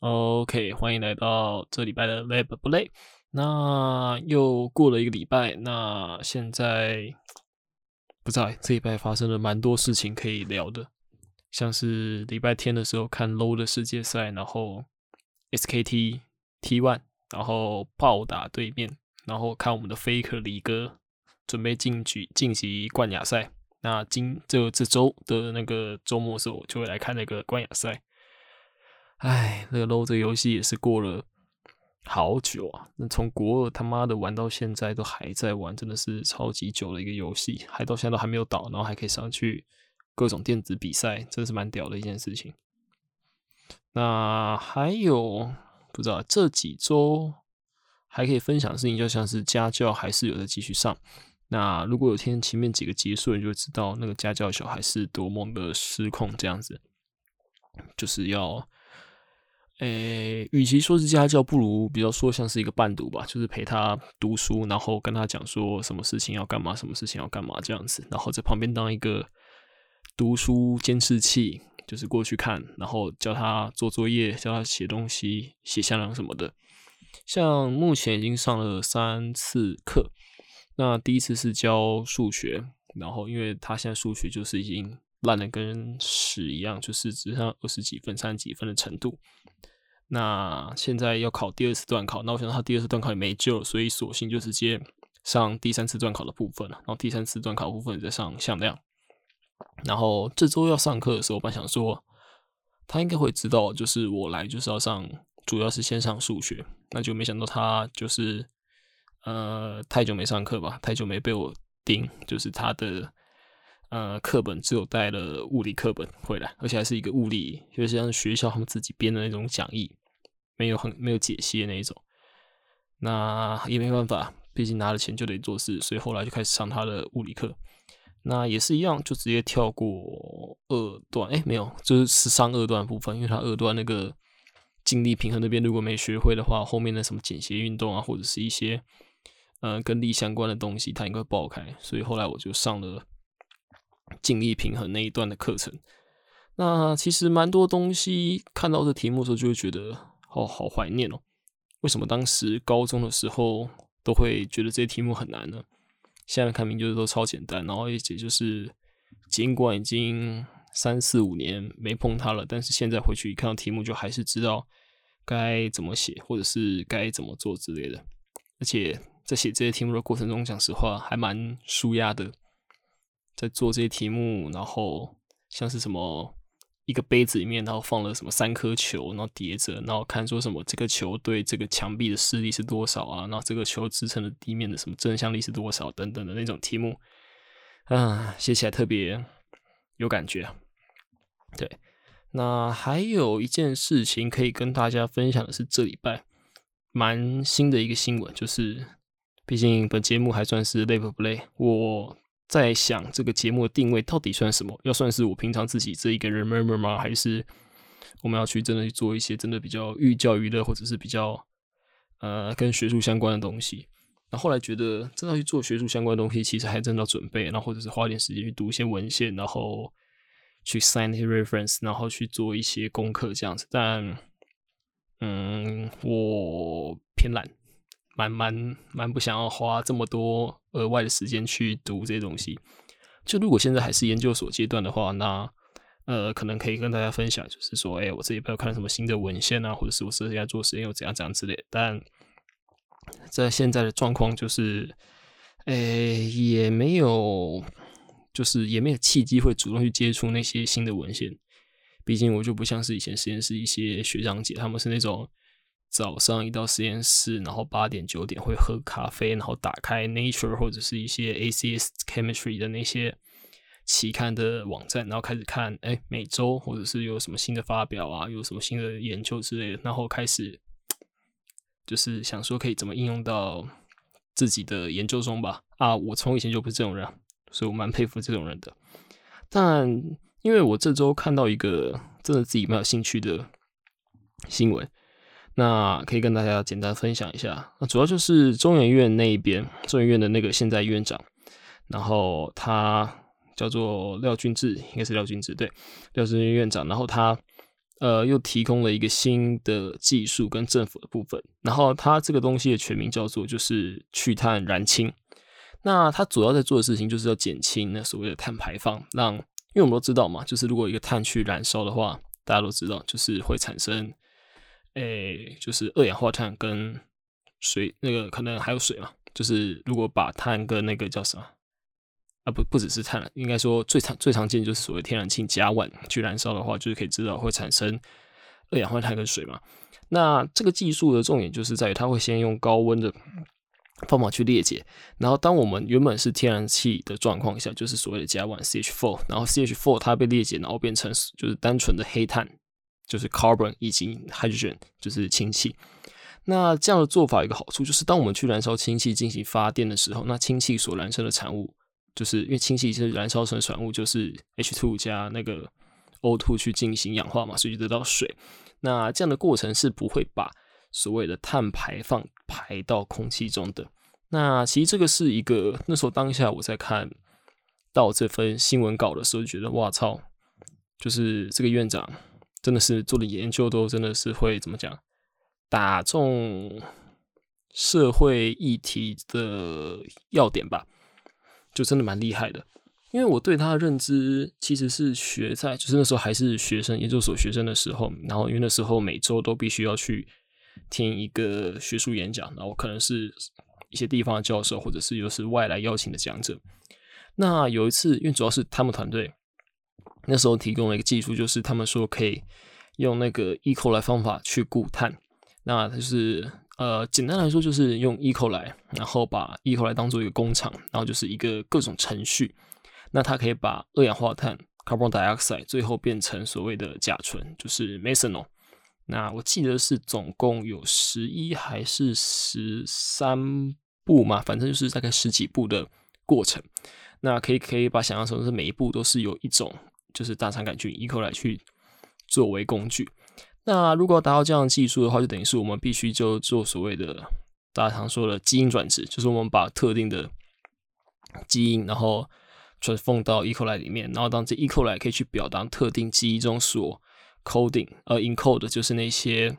OK，欢迎来到这礼拜的 Lab 不累。那又过了一个礼拜，那现在不知道这礼拜发生了蛮多事情可以聊的，像是礼拜天的时候看 Low 的世界赛，然后 SKT T1，然后暴打对面，然后看我们的 Faker 李哥准备晋级晋级冠亚赛。那今这这周的那个周末的时候，就会来看那个冠亚赛。唉，那个 LO，这个游戏也是过了。好久啊！那从国二他妈的玩到现在都还在玩，真的是超级久的一个游戏，还到现在都还没有倒，然后还可以上去各种电子比赛，真的是蛮屌的一件事情。那还有不知道这几周还可以分享的事情，就像是家教还是有的继续上。那如果有天前面几个结束，你就知道那个家教小孩是多么的失控，这样子就是要。诶，与其说是家教，不如比较说像是一个伴读吧，就是陪他读书，然后跟他讲说什么事情要干嘛，什么事情要干嘛这样子，然后在旁边当一个读书监视器，就是过去看，然后教他做作业，教他写东西、写下量什么的。像目前已经上了三次课，那第一次是教数学，然后因为他现在数学就是已经烂的跟屎一样，就是只剩二十几分、三十几分的程度。那现在要考第二次段考，那我想他第二次段考也没救，所以索性就直接上第三次段考的部分了。然后第三次段考部分再上向量。然后这周要上课的时候，我本想说他应该会知道，就是我来就是要上，主要是先上数学。那就没想到他就是呃太久没上课吧，太久没被我盯，就是他的呃课本只有带了物理课本回来，而且还是一个物理，就是像学校他们自己编的那种讲义。没有很没有解析的那一种，那也没办法，毕竟拿了钱就得做事，所以后来就开始上他的物理课。那也是一样，就直接跳过二段，哎，没有，就是是上二段部分，因为他二段那个静力平衡那边如果没学会的话，后面的什么简谐运动啊，或者是一些呃跟力相关的东西，他应该爆开。所以后来我就上了静力平衡那一段的课程。那其实蛮多东西看到这题目的时候，就会觉得。哦，好怀念哦！为什么当时高中的时候都会觉得这些题目很难呢？现在看明就是都超简单，然后也就是尽管已经三四五年没碰它了，但是现在回去一看到题目，就还是知道该怎么写，或者是该怎么做之类的。而且在写这些题目的过程中，讲实话还蛮舒压的，在做这些题目，然后像是什么。一个杯子里面，然后放了什么三颗球，然后叠着，然后看说什么这个球对这个墙壁的施力是多少啊？然后这个球支撑的地面的什么正向力是多少等等的那种题目，啊，写起来特别有感觉。对，那还有一件事情可以跟大家分享的是，这礼拜蛮新的一个新闻，就是毕竟本节目还算是累不累，我。在想这个节目的定位到底算什么？要算是我平常自己这一个人 murmur 吗？还是我们要去真的去做一些真的比较寓教于乐，或者是比较呃跟学术相关的东西？那后来觉得真的去做学术相关的东西，其实还真的要准备，然后或者是花点时间去读一些文献，然后去 sign 一些 reference，然后去做一些功课这样子。但嗯，我偏懒。蛮蛮蛮不想要花这么多额外的时间去读这些东西。就如果现在还是研究所阶段的话，那呃，可能可以跟大家分享，就是说，哎，我这里不要看什么新的文献啊，或者是我自己在做实验又怎样怎样之类。但在现在的状况，就是哎，也没有，就是也没有契机会主动去接触那些新的文献。毕竟我就不像是以前实验室一些学长姐，他们是那种。早上一到实验室，然后八点九点会喝咖啡，然后打开 Nature 或者是一些 ACS Chemistry 的那些期刊的网站，然后开始看，哎，每周或者是有什么新的发表啊，有什么新的研究之类的，然后开始就是想说可以怎么应用到自己的研究中吧。啊，我从以前就不是这种人，所以我蛮佩服这种人的。但因为我这周看到一个真的自己蛮有兴趣的新闻。那可以跟大家简单分享一下，那主要就是中研院那一边，中研院的那个现在院长，然后他叫做廖俊志，应该是廖俊志，对，廖俊志院长，然后他呃，又提供了一个新的技术跟政府的部分。然后他这个东西的全名叫做就是去碳燃氢。那他主要在做的事情就是要减轻那所谓的碳排放，让因为我们都知道嘛，就是如果一个碳去燃烧的话，大家都知道就是会产生，诶，就是二氧化碳跟水，那个可能还有水嘛。就是如果把碳跟那个叫什么啊，不不只是碳了，应该说最常最常见就是所谓天然气甲烷去燃烧的话，就是可以知道会产生二氧化碳跟水嘛。那这个技术的重点就是在于它会先用高温的。方法去裂解，然后当我们原本是天然气的状况下，就是所谓的甲烷 CH4，然后 CH4 它被裂解，然后变成就是单纯的黑碳，就是 carbon 以及 hydrogen 就是氢气。那这样的做法有一个好处，就是当我们去燃烧氢气进行发电的时候，那氢气所燃烧的产物，就是因为氢气是燃烧成产物，就是 H2 加那个 O2 去进行氧化嘛，所以就得到水。那这样的过程是不会把所谓的碳排放排到空气中的，那其实这个是一个那时候当下我在看到这份新闻稿的时候，就觉得哇操，就是这个院长真的是做的研究都真的是会怎么讲，打中社会议题的要点吧，就真的蛮厉害的。因为我对他的认知其实是学在就是那时候还是学生研究所学生的时候，然后因为那时候每周都必须要去。听一个学术演讲，然后可能是一些地方的教授，或者是又是外来邀请的讲者。那有一次，因为主要是他们团队那时候提供了一个技术，就是他们说可以用那个 eco 来方法去固碳。那就是呃，简单来说就是用 eco 来，然后把 eco 来当做一个工厂，然后就是一个各种程序。那它可以把二氧化碳 carbon dioxide 最后变成所谓的甲醇，就是 methanol。那我记得是总共有十一还是十三步嘛，反正就是大概十几步的过程。那可以可以把想象成是每一步都是有一种就是大肠杆菌一口来去作为工具。那如果达到这样的技术的话，就等于是我们必须就做所谓的大家常说的基因转殖，就是我们把特定的基因然后传送到 E. coli 里面，然后当这 E. coli 可以去表达特定基因中所 coding 呃，encode 就是那些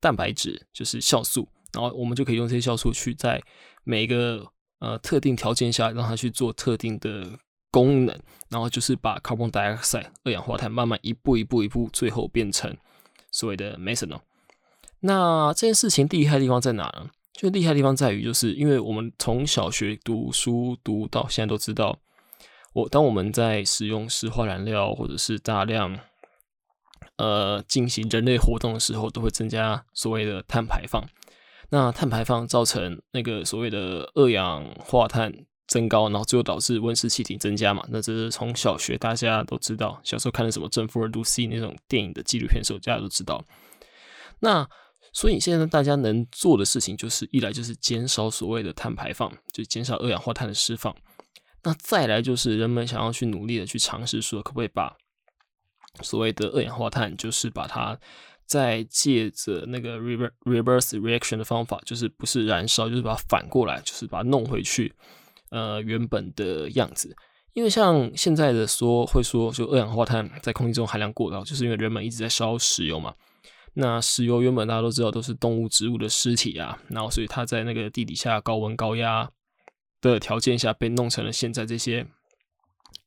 蛋白质，就是酵素，然后我们就可以用这些酵素去在每一个呃特定条件下让它去做特定的功能，然后就是把 carbon dioxide 二氧化碳慢慢一步一步一步，最后变成所谓的 methanol。那这件事情厉害的地方在哪呢？就厉害的地方在于，就是因为我们从小学读书读到现在都知道，我当我们在使用石化燃料或者是大量呃，进行人类活动的时候，都会增加所谓的碳排放。那碳排放造成那个所谓的二氧化碳增高，然后最后导致温室气体增加嘛？那这是从小学大家都知道，小时候看的什么正负二度 C 那种电影的纪录片时候，大家都知道。那所以现在大家能做的事情，就是一来就是减少所谓的碳排放，就减少二氧化碳的释放。那再来就是人们想要去努力的去尝试说，可不可以把所谓的二氧化碳，就是把它再借着那个 reverse reaction 的方法，就是不是燃烧，就是把它反过来，就是把它弄回去，呃，原本的样子。因为像现在的说会说，就二氧化碳在空气中含量过高，就是因为人们一直在烧石油嘛。那石油原本大家都知道都是动物、植物的尸体啊，然后所以它在那个地底下高温高压的条件下，被弄成了现在这些。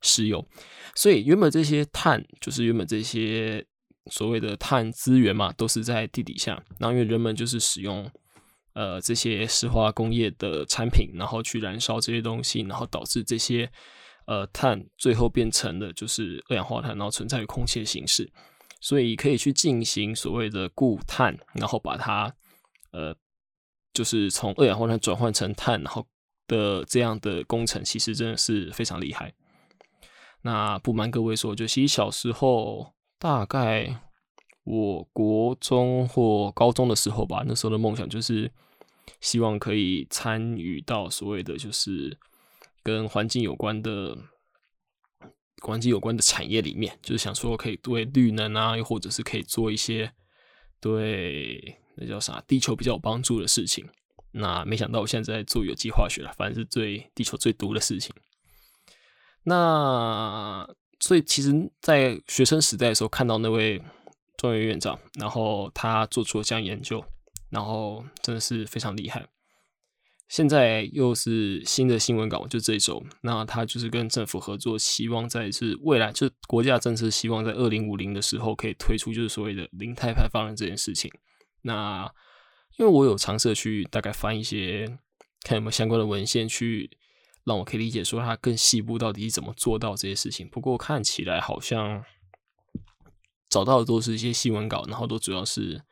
石油，所以原本这些碳就是原本这些所谓的碳资源嘛，都是在地底下。然后因为人们就是使用呃这些石化工业的产品，然后去燃烧这些东西，然后导致这些呃碳最后变成了就是二氧化碳，然后存在于空气的形式。所以可以去进行所谓的固碳，然后把它呃就是从二氧化碳转换成碳，然后的这样的工程，其实真的是非常厉害。那不瞒各位说，就其实小时候，大概我国中或高中的时候吧，那时候的梦想就是希望可以参与到所谓的就是跟环境有关的环境有关的产业里面，就是想说可以对绿能啊，又或者是可以做一些对那叫啥地球比较有帮助的事情。那没想到我现在在做有机化学了，反正是对地球最毒的事情。那所以其实，在学生时代的时候，看到那位中院院长，然后他做出了这样研究，然后真的是非常厉害。现在又是新的新闻稿，就这一周，那他就是跟政府合作，希望在是未来就国家政策，希望在二零五零的时候可以推出就是所谓的零碳排放的这件事情。那因为我有尝试去大概翻一些看有没有相关的文献，去让我可以理解说它更细部到底是怎么做到这些事情。不过看起来好像找到的都是一些新闻稿，然后都主要是。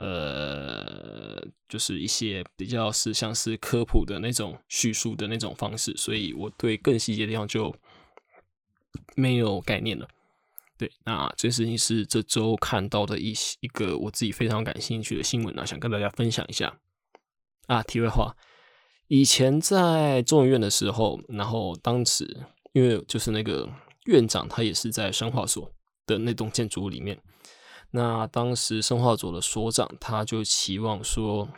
呃，就是一些比较是像是科普的那种叙述的那种方式，所以我对更细节的地方就没有概念了。对，那这事情是这周看到的一一个我自己非常感兴趣的新闻呢，想跟大家分享一下。啊，题外话，以前在中研院的时候，然后当时因为就是那个院长他也是在生化所的那栋建筑物里面。那当时生化所的所长，他就期望说，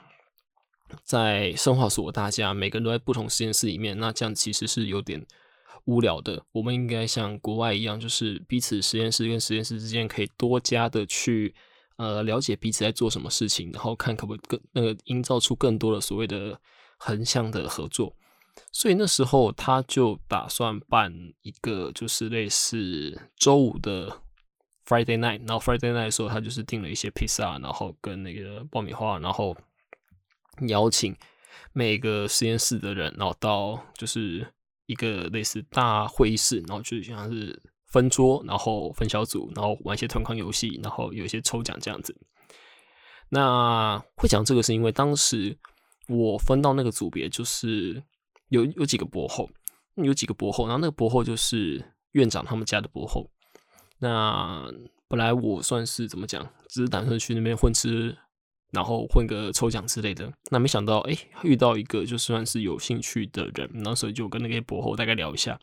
在生化所大家每个人都在不同实验室里面，那这样其实是有点无聊的。我们应该像国外一样，就是彼此实验室跟实验室之间可以多加的去呃了解彼此在做什么事情，然后看可不可以更那个营造出更多的所谓的横向的合作。所以那时候他就打算办一个就是类似周五的。Friday night，然后 Friday night 的时候，他就是订了一些披萨，然后跟那个爆米花，然后邀请每个实验室的人，然后到就是一个类似大会议室，然后就像是分桌，然后分小组，然后玩一些团康游戏，然后有一些抽奖这样子。那会讲这个是因为当时我分到那个组别，就是有有几个博后，有几个博后，然后那个博后就是院长他们家的博后。那本来我算是怎么讲，只是打算去那边混吃，然后混个抽奖之类的。那没想到，哎，遇到一个就算是有兴趣的人，那所以就跟那个博后大概聊一下。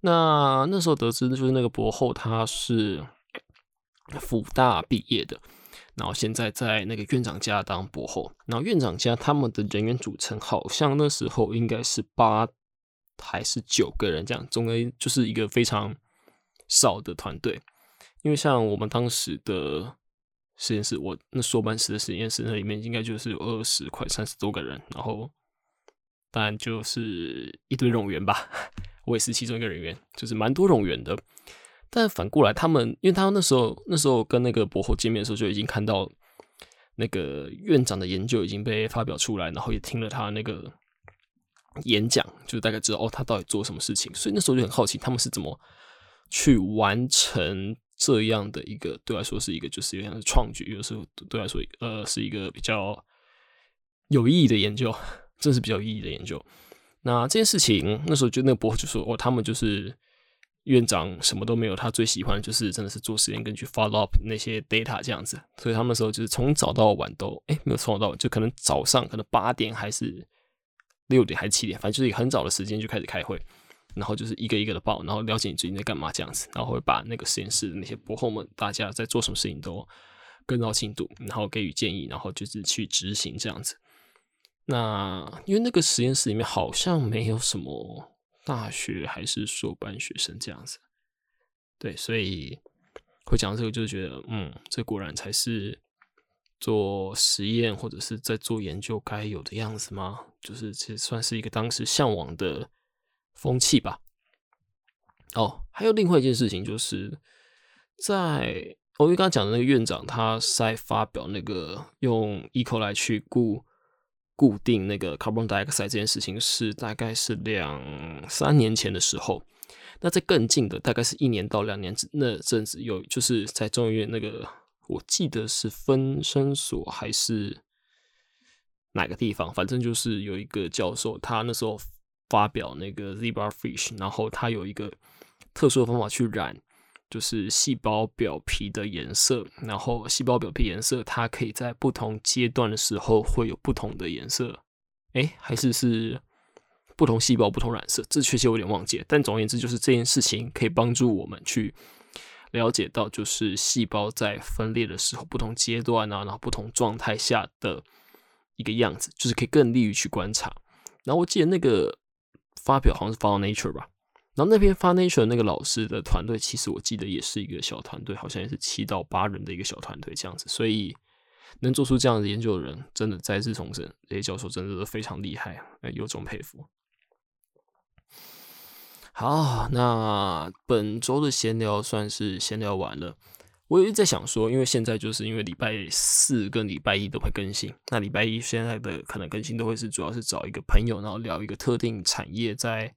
那那时候得知，就是那个博后他是辅大毕业的，然后现在在那个院长家当博后。然后院长家他们的人员组成，好像那时候应该是八还是九个人这样，总归就是一个非常。少的团队，因为像我们当时的实验室，我那硕班时的实验室，那里面应该就是有二十快三十多个人，然后当然就是一堆冗员吧，我也是其中一个人员，就是蛮多冗员的。但反过来，他们因为他那时候那时候跟那个博后见面的时候，就已经看到那个院长的研究已经被发表出来，然后也听了他那个演讲，就大概知道哦，他到底做什么事情。所以那时候就很好奇，他们是怎么。去完成这样的一个，对来说是一个，就是有点创举，有时候对来说，呃，是一个比较有意义的研究，这是比较有意义的研究。那这件事情，那时候就那个博就说，哦，他们就是院长什么都没有，他最喜欢就是真的是做实验，根据 follow up 那些 data 这样子。所以他们那时候就是从早到晚都，哎，没有从早到晚，就可能早上可能八点还是六点还是七点，反正就是很早的时间就开始开会。然后就是一个一个的报，然后了解你最近在干嘛这样子，然后会把那个实验室的那些博后们，大家在做什么事情都跟到进度，然后给予建议，然后就是去执行这样子。那因为那个实验室里面好像没有什么大学还是硕班学生这样子，对，所以会讲这个就觉得，嗯，这果然才是做实验或者是在做研究该有的样子吗？就是其实算是一个当时向往的。风气吧。哦，还有另外一件事情，就是在我刚刚讲的那个院长，他在发表那个用 eco 来去固固定那个 carbon dioxide 这件事情，是大概是两三年前的时候。那在更近的，大概是一年到两年之那阵子，有就是在中医院那个，我记得是分生所还是哪个地方，反正就是有一个教授，他那时候。发表那个 zebra fish，然后它有一个特殊的方法去染，就是细胞表皮的颜色。然后细胞表皮颜色，它可以在不同阶段的时候会有不同的颜色。哎，还是是不同细胞不同染色，这确切有点忘记。但总而言之，就是这件事情可以帮助我们去了解到，就是细胞在分裂的时候不同阶段啊，然后不同状态下的一个样子，就是可以更利于去观察。然后我记得那个。发表好像是发到 Nature 吧，然后那边发 Nature 那个老师的团队，其实我记得也是一个小团队，好像也是七到八人的一个小团队这样子。所以能做出这样的研究的人，真的再次重生这些教授真的都非常厉害，有种佩服。好，那本周的闲聊算是闲聊完了。我一直在想说，因为现在就是因为礼拜四跟礼拜一都会更新，那礼拜一现在的可能更新都会是主要是找一个朋友，然后聊一个特定产业在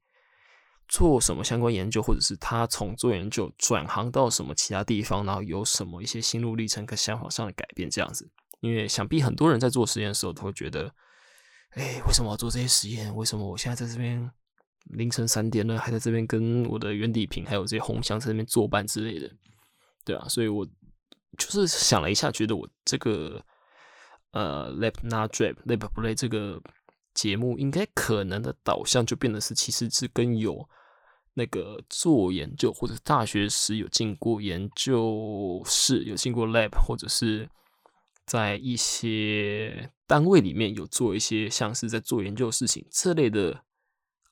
做什么相关研究，或者是他从做研究转行到什么其他地方，然后有什么一些心路历程跟想法上的改变这样子。因为想必很多人在做实验的时候都会觉得，哎，为什么要做这些实验？为什么我现在在这边？凌晨三点了，还在这边跟我的圆底瓶还有这些红箱在那边作伴之类的，对啊，所以我就是想了一下，觉得我这个呃 lab not drop lab play 这个节目应该可能的导向就变得是，其实是跟有那个做研究或者大学时有进过研究室、有进过 lab，或者是在一些单位里面有做一些像是在做研究事情这类的。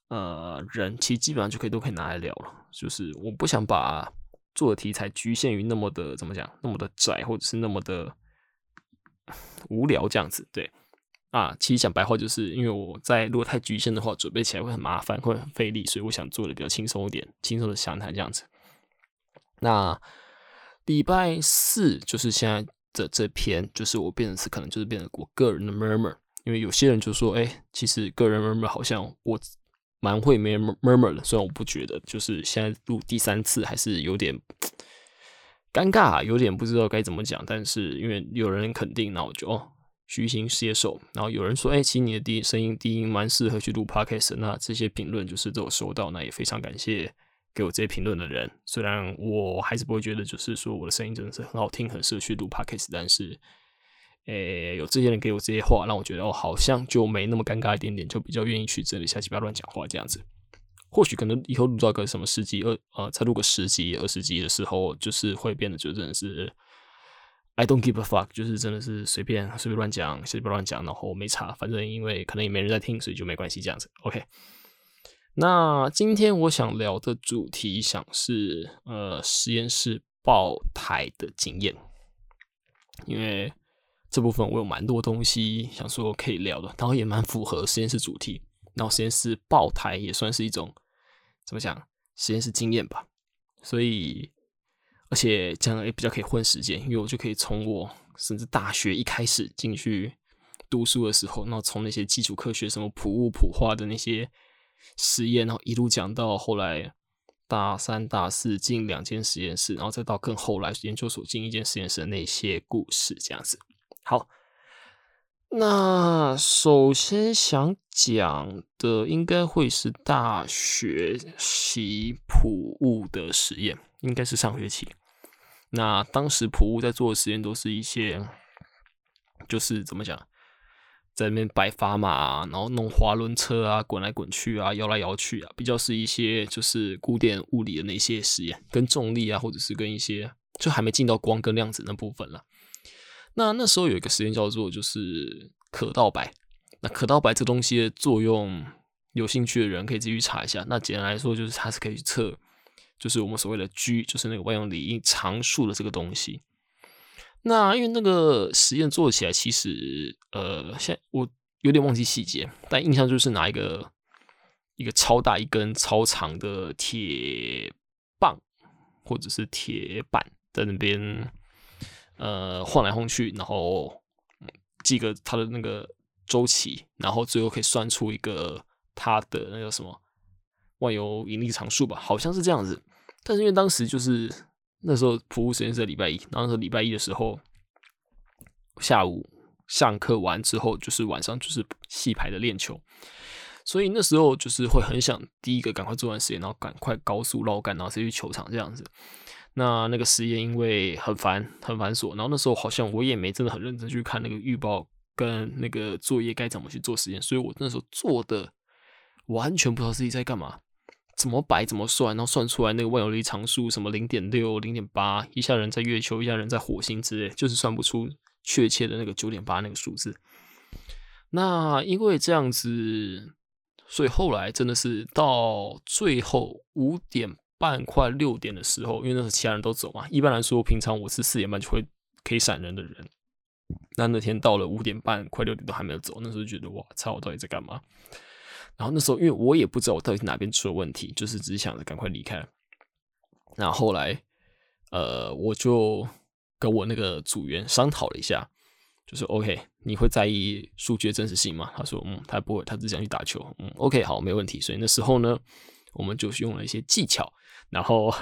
呃，人其实基本上就可以都可以拿来聊了。就是我不想把做的题材局限于那么的怎么讲，那么的窄，或者是那么的无聊这样子。对啊，其实讲白话就是因为我在如果太局限的话，准备起来会很麻烦，会很费力，所以我想做的比较轻松一点，轻松的详谈这样子。那礼拜四就是现在的这篇，就是我变成是可能就是变成我个人的 murmur，因为有些人就说，哎，其实个人 murmur 好像我。蛮会没 murmur 的，虽然我不觉得，就是现在录第三次还是有点尴尬，有点不知道该怎么讲。但是因为有人肯定，那我就哦虚心接受。然后有人说，哎，其实你的低声音低音蛮适合去录 podcast。那这些评论就是都有收到，那也非常感谢给我这些评论的人。虽然我还是不会觉得，就是说我的声音真的是很好听，很适合去录 podcast，但是。诶，有这些人给我这些话，让我觉得哦，好像就没那么尴尬一点点，就比较愿意去这里瞎鸡巴乱讲话这样子。或许可能以后录到个什么十集二呃，再录个十集二十集的时候，就是会变得就真的是 I don't give a fuck，就是真的是随便随便乱讲，随便乱讲，然后没差，反正因为可能也没人在听，所以就没关系这样子。OK，那今天我想聊的主题，想是呃实验室爆台的经验，因为。这部分我有蛮多东西想说可以聊的，然后也蛮符合实验室主题。然后实验室爆台也算是一种怎么讲实验室经验吧。所以而且这样也比较可以混时间，因为我就可以从我甚至大学一开始进去读书的时候，然后从那些基础科学什么普物普化的那些实验，然后一路讲到后来大三大四进两间实验室，然后再到更后来研究所进一间实验室的那些故事，这样子。好，那首先想讲的应该会是大学习普物的实验，应该是上学期。那当时普物在做的实验都是一些，就是怎么讲，在那边摆砝码，然后弄滑轮车啊，滚来滚去啊，摇来摇去啊，比较是一些就是古典物理的那些实验，跟重力啊，或者是跟一些就还没进到光跟量子那部分了。那那时候有一个实验叫做就是可道白，那可道白这东西的作用，有兴趣的人可以自己去查一下。那简单来说就是它是可以测，就是我们所谓的 G，就是那个万有引力常数的这个东西。那因为那个实验做起来，其实呃，现我有点忘记细节，但印象就是拿一个一个超大一根超长的铁棒或者是铁板在那边。呃，晃来晃去，然后记个它的那个周期，然后最后可以算出一个它的那个什么万有引力常数吧，好像是这样子。但是因为当时就是那时候服务实验室礼拜一，然后是礼拜一的时候下午上课完之后，就是晚上就是戏排的练球，所以那时候就是会很想第一个赶快做完实验，然后赶快高速绕杆，然后直接去球场这样子。那那个实验因为很烦很繁琐，然后那时候好像我也没真的很认真去看那个预报跟那个作业该怎么去做实验，所以我那时候做的完全不知道自己在干嘛，怎么摆怎么算，然后算出来那个万有引力常数什么零点六零点八，一下人在月球，一下人在火星之类，就是算不出确切的那个九点八那个数字。那因为这样子所以后来真的是到最后五点半快六点的时候，因为那时候其他人都走嘛。一般来说，平常我是四点半就会可以闪人的人，那那天到了五点半快六点都还没有走，那时候觉得哇操，我到底在干嘛？然后那时候因为我也不知道我到底哪边出了问题，就是只是想着赶快离开。那后来，呃，我就跟我那个组员商讨了一下。就是 OK，你会在意数据的真实性吗？他说，嗯，他不会，他只想去打球。嗯，OK，好，没问题。所以那时候呢，我们就是用了一些技巧，然后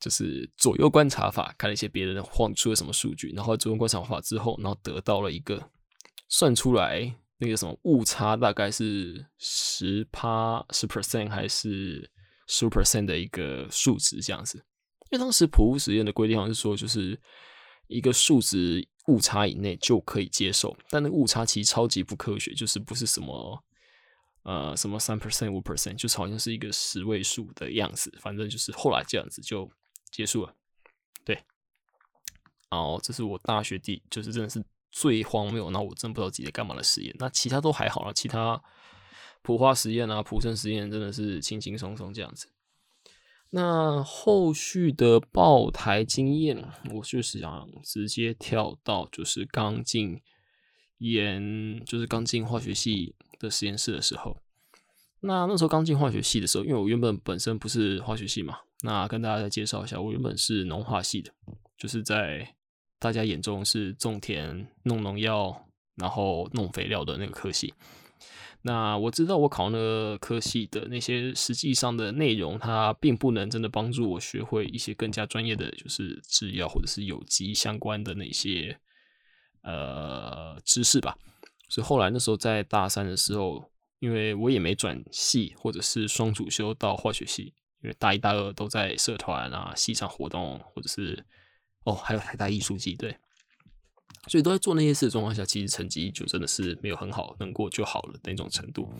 就是左右观察法，看了一些别人晃出了什么数据，然后左右观察法之后，然后得到了一个算出来那个什么误差大概是十趴十 percent 还是十 percent 的一个数值这样子。因为当时普物实验的规定好像是说，就是一个数值。误差以内就可以接受，但那误差其实超级不科学，就是不是什么呃什么三 percent 五 percent，就是好像是一个十位数的样子，反正就是后来这样子就结束了。对，哦，这是我大学第就是真的是最荒谬，那我真不知道自己在干嘛的实验。那其他都还好了，其他普化实验啊、普生实验真的是轻轻松松这样子。那后续的爆台经验，我就是想直接跳到就是刚进研，就是刚进化学系的实验室的时候。那那时候刚进化学系的时候，因为我原本本身不是化学系嘛，那跟大家再介绍一下，我原本是农化系的，就是在大家眼中是种田、弄农药、然后弄肥料的那个科系。那我知道我考那个科系的那些实际上的内容，它并不能真的帮助我学会一些更加专业的，就是制药或者是有机相关的那些呃知识吧。所以后来那时候在大三的时候，因为我也没转系或者是双主修到化学系，因为大一大二都在社团啊、系上活动，或者是哦还有台大艺术系对。所以都在做那些事的状况下，其实成绩就真的是没有很好，能过就好了那种程度。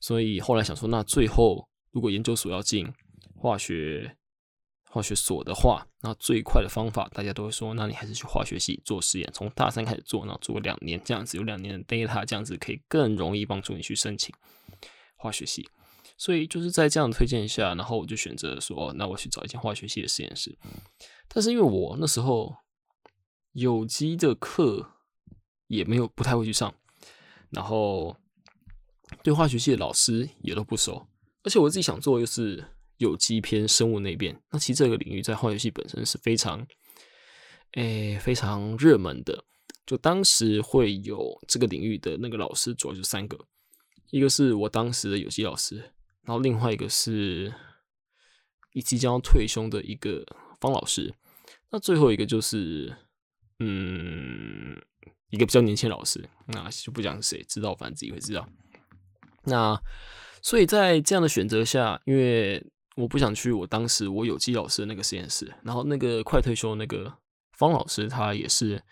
所以后来想说，那最后如果研究所要进化学化学所的话，那最快的方法，大家都会说，那你还是去化学系做实验，从大三开始做，然后做两年这样子，有两年的 data，这样子可以更容易帮助你去申请化学系。所以就是在这样的推荐下，然后我就选择说，那我去找一间化学系的实验室。但是因为我那时候。有机的课也没有不太会去上，然后对化学系的老师也都不熟，而且我自己想做又是有机偏生物那边，那其实这个领域在化学系本身是非常，诶非常热门的。就当时会有这个领域的那个老师，主要就三个，一个是我当时的有机老师，然后另外一个是即将退休的一个方老师，那最后一个就是。嗯，一个比较年轻老师，那就不讲谁，知道反正自己会知道。那所以在这样的选择下，因为我不想去我当时我有机老师的那个实验室，然后那个快退休那个方老师他也是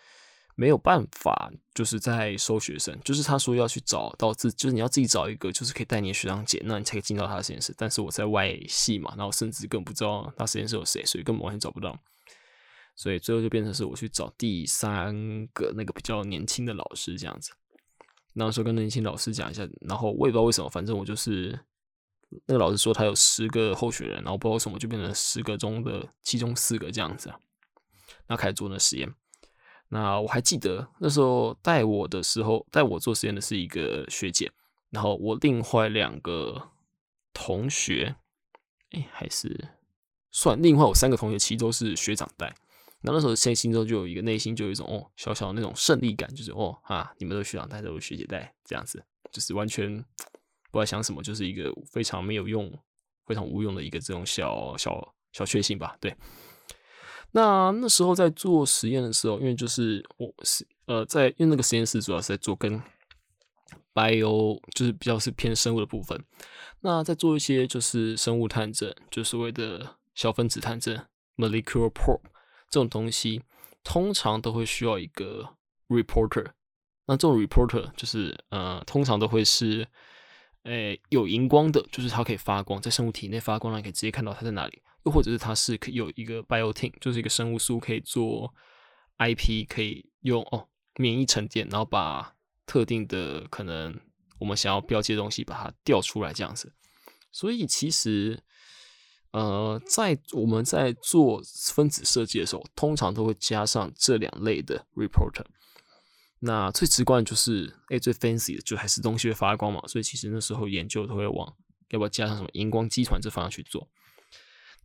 没有办法，就是在收学生，就是他说要去找到自，就是你要自己找一个，就是可以带你的学长姐，那你才可以进到他的实验室。但是我在外系嘛，然后甚至更不知道他实验室有谁，所以根本完全找不到。所以最后就变成是我去找第三个那个比较年轻的老师这样子，那时候跟年轻老师讲一下，然后我也不知道为什么，反正我就是那个老师说他有十个候选人，然后不知道为什么就变成十个中的其中四个这样子，那开始做那实验。那我还记得那时候带我的时候，带我做实验的是一个学姐，然后我另外两个同学，哎，还是算另外我三个同学其实都是学长带。那那时候，现在心中就有一个内心就有一种哦，小小的那种胜利感，就是哦啊，你们都学长带，都是学姐带，这样子，就是完全不知道想什么，就是一个非常没有用、非常无用的一个这种小小小确幸吧。对。那那时候在做实验的时候，因为就是我是呃，在因为那个实验室主要是在做跟 bio，就是比较是偏生物的部分。那在做一些就是生物探证，就是所谓的小分子探证 （molecular probe）。这种东西通常都会需要一个 reporter，那这种 reporter 就是呃，通常都会是诶有荧光的，就是它可以发光，在生物体内发光，让你可以直接看到它在哪里。又或者是它是可有一个 biotin，就是一个生物素可以做 IP，可以用哦免疫沉淀，然后把特定的可能我们想要标记的东西把它调出来这样子。所以其实，呃，在我们在做分子设计的时候，通常都会加上这两类的 reporter。那最直观的就是，哎，最 fancy 的就还是东西会发光嘛。所以其实那时候研究都会往要不要加上什么荧光基团这方向去做。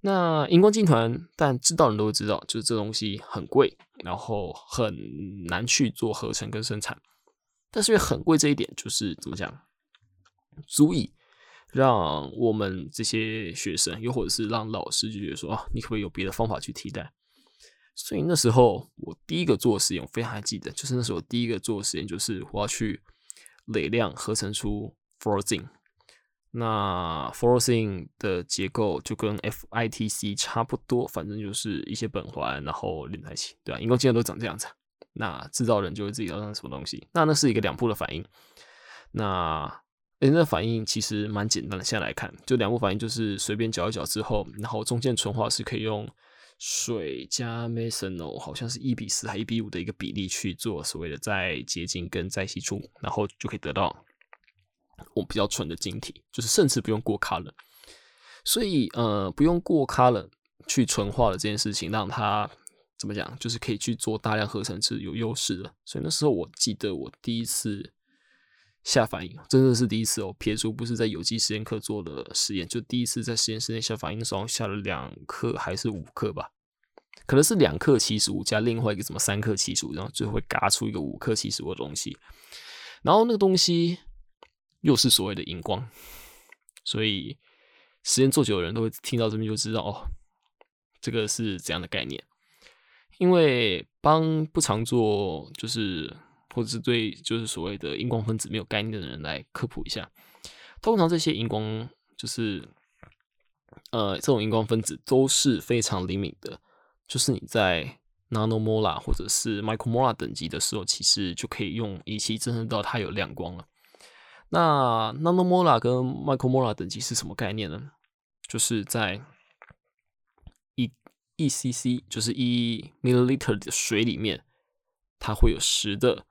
那荧光基团，但知道人都会知道，就是这东西很贵，然后很难去做合成跟生产。但是因为很贵这一点，就是怎么讲，足以。让我们这些学生，又或者是让老师就觉得说啊，你可不可以有别的方法去替代？所以那时候我第一个做实验，我非常还记得，就是那时候我第一个做实验，就是我要去累量合成出 f o r c i n 那 f o r c i n 的结构就跟 FITC 差不多，反正就是一些苯环，然后连在一起，对吧？荧光镜都长这样子。那制造人就会自己要上什么东西？那那是一个两步的反应。那诶，那反应其实蛮简单的。现在来看，就两步反应，就是随便搅一搅之后，然后中间纯化是可以用水加 mesonol 好像是一比四还一比五的一个比例去做所谓的再结晶跟再析出，然后就可以得到我比较纯的晶体，就是甚至不用过 color。所以呃，不用过 color 去纯化的这件事情，让它怎么讲，就是可以去做大量合成是有优势的。所以那时候我记得我第一次。下反应真的是第一次哦，撇除不是在有机实验课做的实验，就第一次在实验室内下反应的时候下了两克还是五克吧，可能是两克七十五加另外一个什么三克七十五，然后最后会嘎出一个五克七十五的东西，然后那个东西又是所谓的荧光，所以实验做久的人都会听到这边就知道哦，这个是怎样的概念，因为帮不常做就是。或者是对就是所谓的荧光分子没有概念的人来科普一下，通常这些荧光就是呃这种荧光分子都是非常灵敏的，就是你在 nanomolar 或者是 micromolar 等级的时候，其实就可以用仪器侦测到它有亮光了。那 nanomolar 跟 micromolar 等级是什么概念呢？就是在一一 cc 就是一 milliliter 的水里面，它会有十的。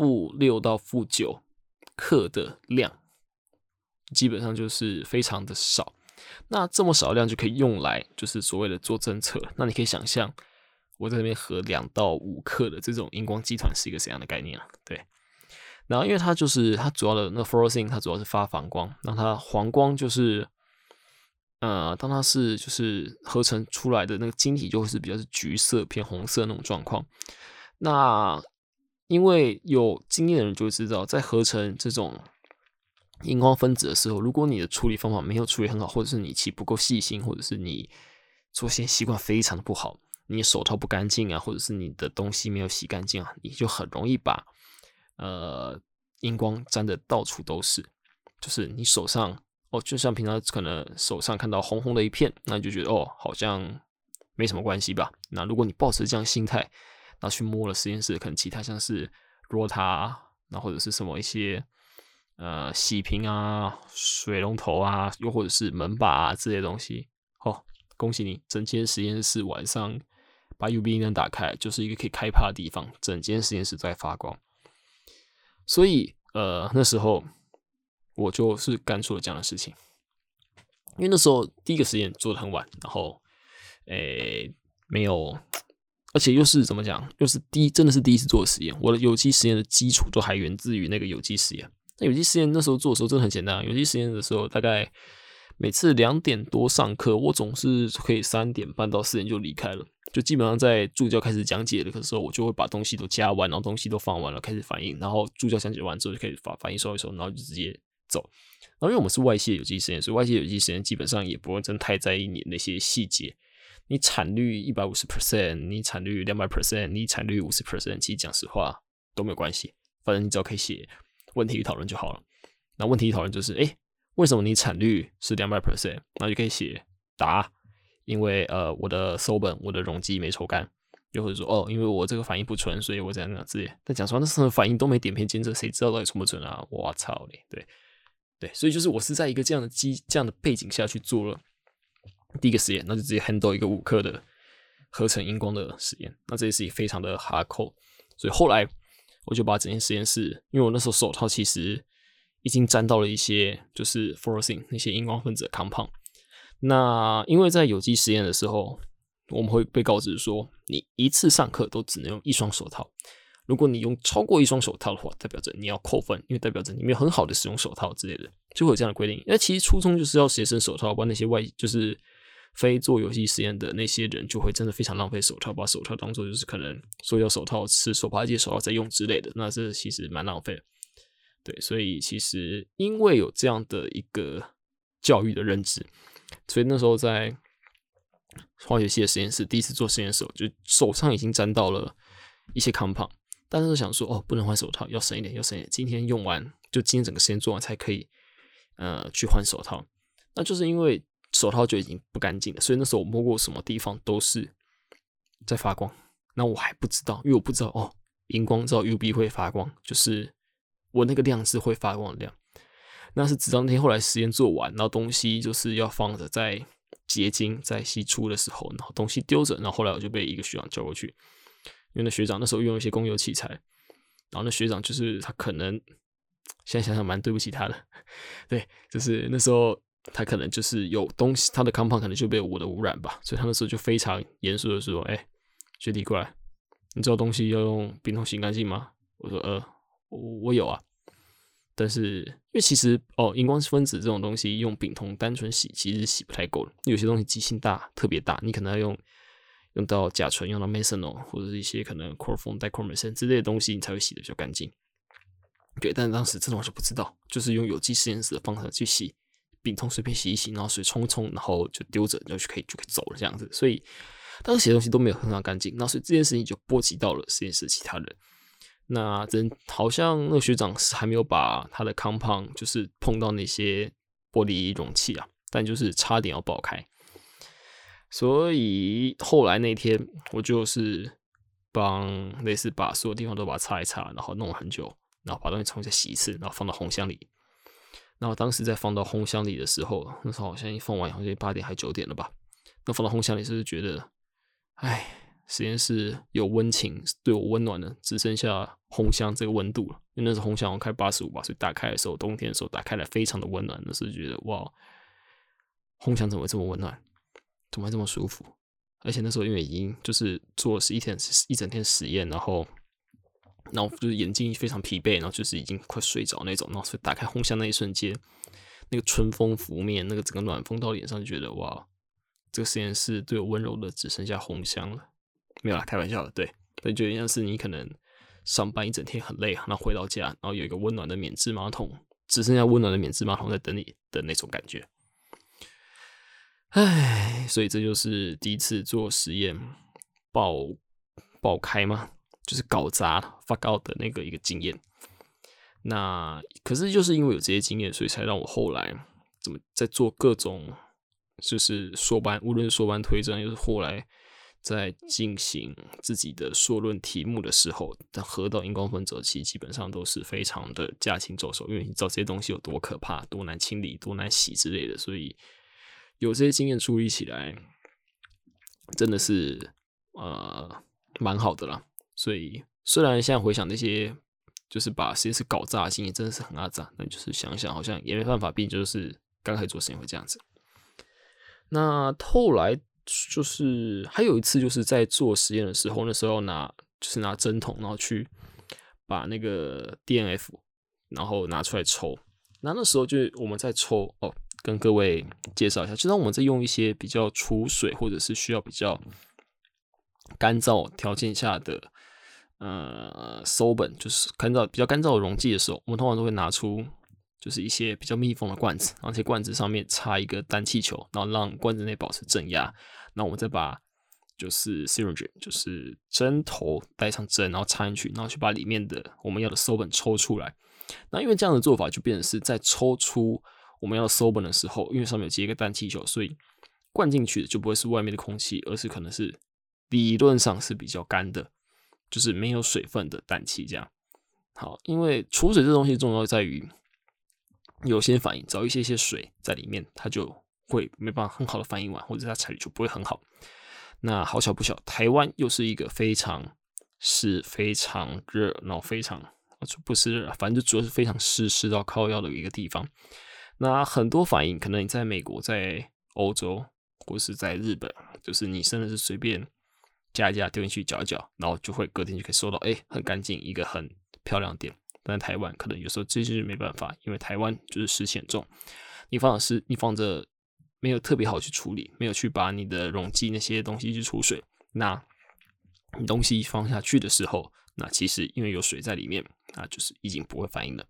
负六到负九克的量，基本上就是非常的少。那这么少量就可以用来，就是所谓的做侦测。那你可以想象，我在那边合两到五克的这种荧光基团是一个怎样的概念啊？对。然后因为它就是它主要的那 fluorescing，它主要是发黄光。那它黄光就是，呃，当它是就是合成出来的那个晶体就是比较是橘色偏红色那种状况。那因为有经验的人就会知道，在合成这种荧光分子的时候，如果你的处理方法没有处理很好，或者是你其不够细心，或者是你做些习惯非常的不好，你手套不干净啊，或者是你的东西没有洗干净啊，你就很容易把呃荧光沾的到处都是。就是你手上哦，就像平常可能手上看到红红的一片，那你就觉得哦，好像没什么关系吧？那如果你保持这样心态，然后去摸了实验室，可能其他像是 rota，那或者是什么一些呃洗瓶啊、水龙头啊，又或者是门把啊这些东西。哦，恭喜你，整间实验室晚上把 UV 灯打开，就是一个可以开趴的地方，整间实验室在发光。所以呃那时候我就是干出了这样的事情，因为那时候第一个实验做的很晚，然后诶没有。而且又是怎么讲？又是第一，真的是第一次做实验。我的有机实验的基础都还源自于那个有机实验。那有机实验那时候做的时候真的很简单。有机实验的时候，大概每次两点多上课，我总是可以三点半到四点就离开了。就基本上在助教开始讲解的时候，我就会把东西都加完，然后东西都放完了，开始反应。然后助教讲解完之后，就可以把反应收一收，然后就直接走。然后因为我们是外系有机实验，所以外系有机实验基本上也不会真太在意你那些细节。你产率一百五十 percent，你产率两百 percent，你产率五十 percent，其实讲实话都没有关系，反正你只要可以写问题与讨论就好了。那问题与讨论就是，哎，为什么你产率是两百 percent？那就可以写答，因为呃我的收本我的容积没抽干，又或者说哦，因为我这个反应不纯，所以我怎样这样之类。但讲实话，那什么反应都没点片监测，谁知道到底纯不纯啊？我操嘞，对对，所以就是我是在一个这样的基这样的背景下去做了。第一个实验，那就直接 handle 一个五克的合成荧光的实验，那这件事情非常的 hard core，所以后来我就把整间实验室，因为我那时候手套其实已经沾到了一些就是 fluorescein 那些荧光分子的 compound。那因为在有机实验的时候，我们会被告知说，你一次上课都只能用一双手套。如果你用超过一双手套的话，代表着你要扣分，因为代表着你没有很好的使用手套之类的，就会有这样的规定。那其实初衷就是要学生手套，不然那些外就是非做游戏实验的那些人，就会真的非常浪费手套，把手套当做就是可能塑料手套、是手帕界手套在用之类的。那这其实蛮浪费。对，所以其实因为有这样的一个教育的认知，所以那时候在化学系的实验室第一次做实验的时候，就手上已经沾到了一些 compound。但是想说哦，不能换手套，要省一点，要省一点。今天用完，就今天整个实验做完才可以，呃，去换手套。那就是因为手套就已经不干净了，所以那时候我摸过什么地方都是在发光。那我还不知道，因为我不知道哦，荧光照 U B 会发光，就是我那个量是会发光的量。那是直到那天后来实验做完，然后东西就是要放着在结晶在析出的时候，然后东西丢着，然后后来我就被一个学长叫过去。因为那学长那时候用一些公有器材，然后那学长就是他可能现在想想蛮对不起他的，对，就是那时候他可能就是有东西，他的 compound 可能就被我的污染吧，所以他那时候就非常严肃的说：“哎，学弟过来，你知道东西要用丙酮洗干净吗？”我说：“呃，我我有啊，但是因为其实哦，荧光分子这种东西用丙酮单纯洗其实洗不太够的，有些东西极性大特别大，你可能要用。”用到甲醇，用到 methanol 或者是一些可能 chloroform、dichromycin 之类的东西，你才会洗的比较干净。对，但当时这种我是不知道，就是用有机实验室的方法去洗，丙酮随便洗一洗，然后水冲一冲，然后就丢着，然后就可以就可以走了这样子。所以当时写的东西都没有很好干净，那所以这件事情就波及到了实验室其他人。那真好像那个学长是还没有把他的 compound 就是碰到那些玻璃容器啊，但就是差点要爆开。所以后来那天，我就是帮类似把所有地方都把它擦一擦，然后弄了很久，然后把东西重新洗一次，然后放到烘箱里。然后当时在放到烘箱里的时候，那时候好像一放完好像八点还九点了吧？那放到烘箱里，是不是觉得，哎，实验室有温情，对我温暖的，只剩下烘箱这个温度了。因为那时候烘箱我开八十五吧，所以打开的时候，冬天的时候打开来非常的温暖，那时候觉得哇，烘箱怎么这么温暖？怎么会这么舒服？而且那时候因为已经就是做是一天一整天实验，然后，然后就是眼睛非常疲惫，然后就是已经快睡着那种。然后所以打开烘箱那一瞬间，那个春风拂面，那个整个暖风到脸上，就觉得哇，这个实验室对我温柔的只剩下烘箱了。没有啦，开玩笑的。对，所以就像是你可能上班一整天很累，然后回到家，然后有一个温暖的免治马桶，只剩下温暖的免治马桶在等你的那种感觉。唉，所以这就是第一次做实验爆爆开嘛，就是搞砸发高的那个一个经验。那可是就是因为有这些经验，所以才让我后来怎么在做各种就是硕班，无论是硕班推证，又是后来在进行自己的硕论题目的时候，的合到荧光分子其实基本上都是非常的驾轻就熟，因为你知道这些东西有多可怕、多难清理、多难洗之类的，所以。有这些经验处理起来，真的是呃蛮好的啦。所以虽然现在回想那些就是把实验室搞炸的经验，真的是很阿炸，但就是想想好像也没办法，毕竟就是刚开始做实验会这样子。那后来就是还有一次，就是在做实验的时候，那时候拿就是拿针筒，然后去把那个 DNF 然后拿出来抽。那那时候就我们在抽哦。跟各位介绍一下，就当我们在用一些比较储水或者是需要比较干燥条件下的呃 solvent，就是干燥比较干燥的溶剂的时候，我们通常都会拿出就是一些比较密封的罐子，然后这罐子上面插一个氮气球，然后让罐子内保持正压，那我们再把就是 syringe 就是针头带上针，然后插进去，然后去把里面的我们要的 solvent 抽出来。那因为这样的做法就变成是在抽出。我们要收本的时候，因为上面有接一个氮气球，所以灌进去的就不会是外面的空气，而是可能是理论上是比较干的，就是没有水分的氮气。这样好，因为储水这东西重要在于有些反应，只要一些些水在里面，它就会没办法很好的反应完，或者它采率就不会很好。那好巧不巧，台湾又是一个非常是非常热，然后非常就不是，反正主要是非常湿湿到靠腰的一个地方。那很多反应，可能你在美国、在欧洲或是在日本，就是你真的是随便加一加丢进去搅一搅，然后就会隔天就可以收到，哎，很干净，一个很漂亮点。但台湾可能有时候这就是没办法，因为台湾就是湿气重，你放的湿，你放着没有特别好去处理，没有去把你的溶剂那些东西去除水，那你东西放下去的时候，那其实因为有水在里面，那就是已经不会反应了。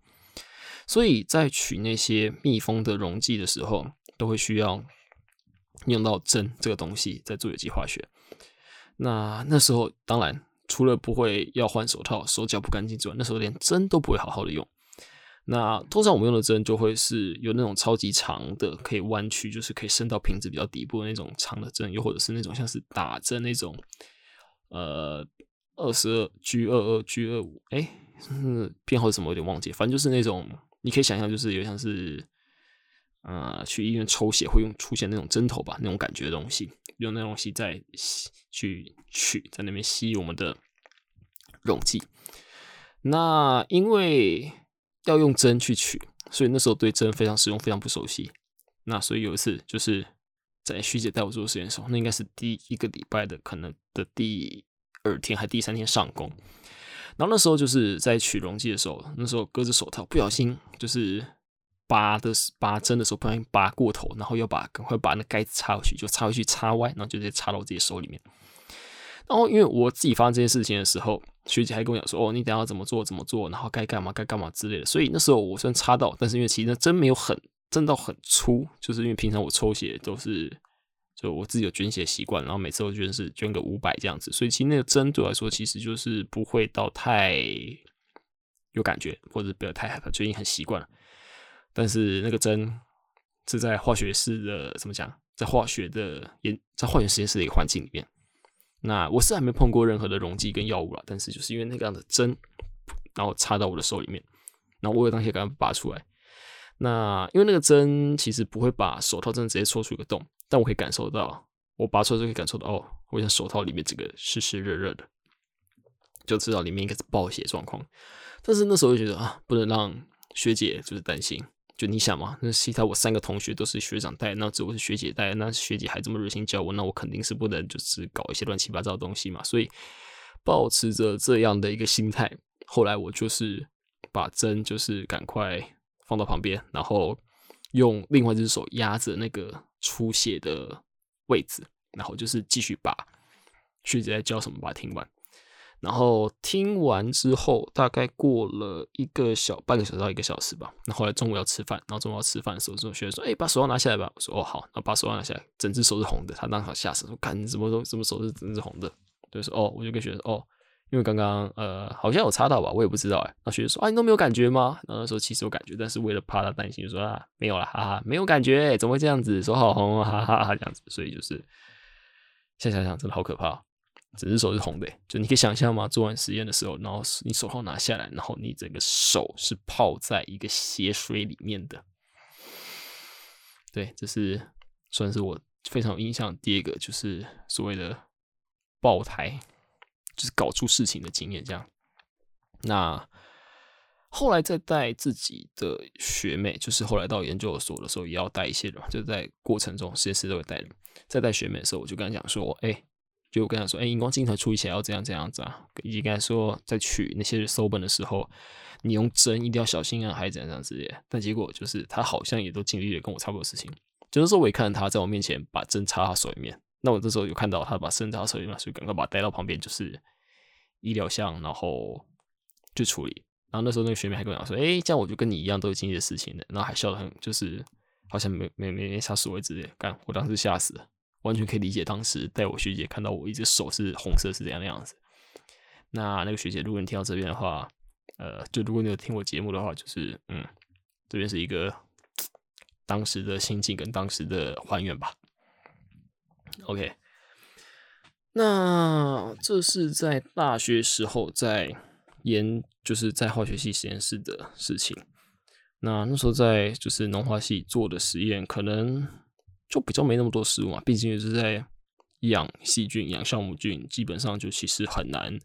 所以在取那些密封的溶剂的时候，都会需要用到针这个东西在做有机化学。那那时候当然除了不会要换手套、手脚不干净之外，那时候连针都不会好好的用。那通常我们用的针就会是有那种超级长的，可以弯曲，就是可以伸到瓶子比较底部的那种长的针，又或者是那种像是打针那种，呃，二十二 G 二二 G 二五，哎，编号什么有点忘记，反正就是那种。你可以想象，就是有像是，呃，去医院抽血会用出现那种针头吧，那种感觉的东西，用那东西在吸去取，在那边吸我们的溶剂。那因为要用针去取，所以那时候对针非常使用，非常不熟悉。那所以有一次就是在徐姐带我做实验的时候，那应该是第一个礼拜的可能的第二天还第三天上工。然后那时候就是在取溶剂的时候，那时候隔着手套不小心就是拔的拔针的时候不小心拔过头，然后要把赶快把那盖子插回去，就插回去插歪，然后就直接插到我自己手里面。然后因为我自己发生这件事情的时候，学姐还跟我讲说：“哦，你等下怎么做怎么做，然后该干嘛该干嘛之类的。”所以那时候我虽然插到，但是因为其实那针没有很针到很粗，就是因为平常我抽血都是。就我自己有捐血习惯，然后每次都捐是捐个五百这样子，所以其实那个针对我来说，其实就是不会到太有感觉，或者不要太害怕，最近很习惯了。但是那个针是在化学室的怎么讲，在化学的研在化学实验室的一个环境里面，那我是还没碰过任何的溶剂跟药物了，但是就是因为那个样的针，然后插到我的手里面，然后我有当下赶快拔出来。那因为那个针其实不会把手套针直接戳出一个洞。但我可以感受到，我拔出来就可以感受到，哦，我像手套里面这个湿湿热热的，就知道里面应该是爆血状况。但是那时候就觉得啊，不能让学姐就是担心。就你想嘛，那其他我三个同学都是学长带，那只我是学姐带，那学姐还这么热心教我，那我肯定是不能就是搞一些乱七八糟的东西嘛。所以保持着这样的一个心态，后来我就是把针就是赶快放到旁边，然后用另外一只手压着那个。出血的位置，然后就是继续把学姐在教什么，把它听完。然后听完之后，大概过了一个小半个小时到一个小时吧。那后来中午要吃饭，然后中午要吃饭的时候，这种学生说：“哎，把手套拿下来吧。”我说：“哦，好。”那把手套拿下来，整只手是红的。他当场吓死，说：“看你怎么都怎么手是整只红的？”就说：“哦。”我就跟学生说：“哦。”因为刚刚呃好像有插到吧，我也不知道哎。那学生说啊，你都没有感觉吗？然后说其实有感觉，但是为了怕他担心，就说啊没有了，哈哈，没有感觉，怎么会这样子？手好红，哈哈哈，这样子。所以就是现在想想真的好可怕，整只手是红的。就你可以想象吗？做完实验的时候，然后你手套拿下来，然后你整个手是泡在一个血水里面的。对，这是算是我非常有印象第一个，就是所谓的爆胎。就是搞出事情的经验，这样。那后来再带自己的学妹，就是后来到研究所的时候，也要带一些人，就在过程中实验室都会带人。在带学妹的时候，我就跟她讲说：“哎，就跟他说，哎，荧光镜头处理起来要这样这样子啊。”以及跟他说，在取那些收本的时候，你用针一定要小心啊，还是怎样怎样之类。但结果就是他好像也都经历了跟我差不多的事情。就是说，我也看到他在我面前把针插他手里面。那我这时候有看到他把针插手里面，所以赶快把他带到旁边，就是医疗箱，然后就处理。然后那时候那个学妹还跟我讲说：“哎，这样我就跟你一样都有经历的事情的。”然后还笑得很，就是好像没没没没啥所谓之类。干，我当时吓死了，完全可以理解当时带我学姐看到我一只手是红色是怎样的样子。那那个学姐，如果你听到这边的话，呃，就如果你有听我节目的话，就是嗯，这边是一个当时的心境跟当时的还原吧。OK，那这是在大学时候在研，就是在化学系实验室的事情。那那时候在就是农化系做的实验，可能就比较没那么多失误嘛。毕竟也是在养细菌、养酵母菌，基本上就其实很难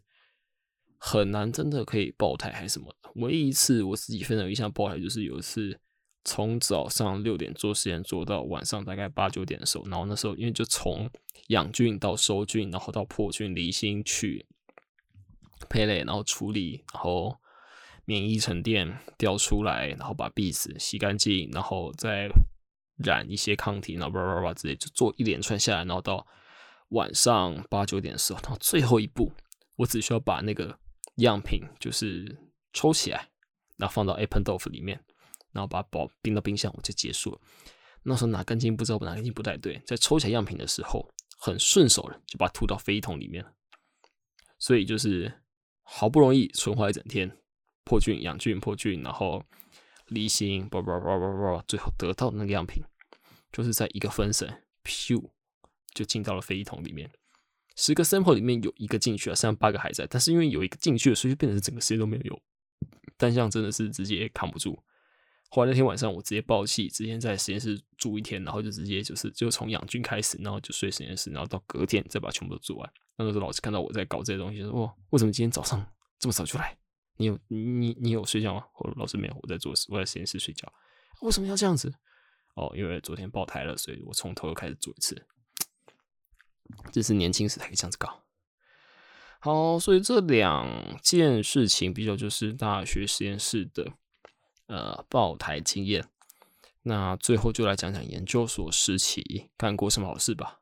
很难真的可以爆胎还是什么。唯一一次我自己非常有印象爆胎，就是有一次从早上六点做实验做到晚上大概八九点的时候，然后那时候因为就从养菌到收菌，然后到破菌离心去胚类，然后处理，然后免疫沉淀调出来，然后把壁纸洗干净，然后再染一些抗体，然后叭叭叭之类，就做一连串下来，然后到晚上八九点的时候，然后最后一步，我只需要把那个样品就是抽起来，然后放到 Appendorf 里面，然后把它保冰到冰箱，我就结束了。那时候哪根筋不知道哪根筋不太对，在抽起来样品的时候，很顺手的就把它吐到飞桶里面了。所以就是好不容易存活一整天，破菌、养菌、破菌，然后离心，叭叭叭叭叭，最后得到的那个样品，就是在一个分神，咻，就进到了飞桶里面。十个 sample 里面有一个进去了，剩下八个还在。但是因为有一个进去了，所以就变成整个实验都没有用。单向真的是直接扛不住。后来那天晚上我直接爆气，直接在实验室住一天，然后就直接就是就从养菌开始，然后就睡实验室，然后到隔天再把全部都做完。那个时候老师看到我在搞这些东西，说：“哇，为什么今天早上这么早就来？你有你你有睡觉吗？”我：“老师没有，我在做事，我在实验室睡觉。”为什么要这样子？哦，因为昨天爆胎了，所以我从头又开始做一次。这是年轻时才可以这样子搞。好，所以这两件事情比较就是大学实验室的。呃，爆胎经验。那最后就来讲讲研究所时期干过什么好事吧。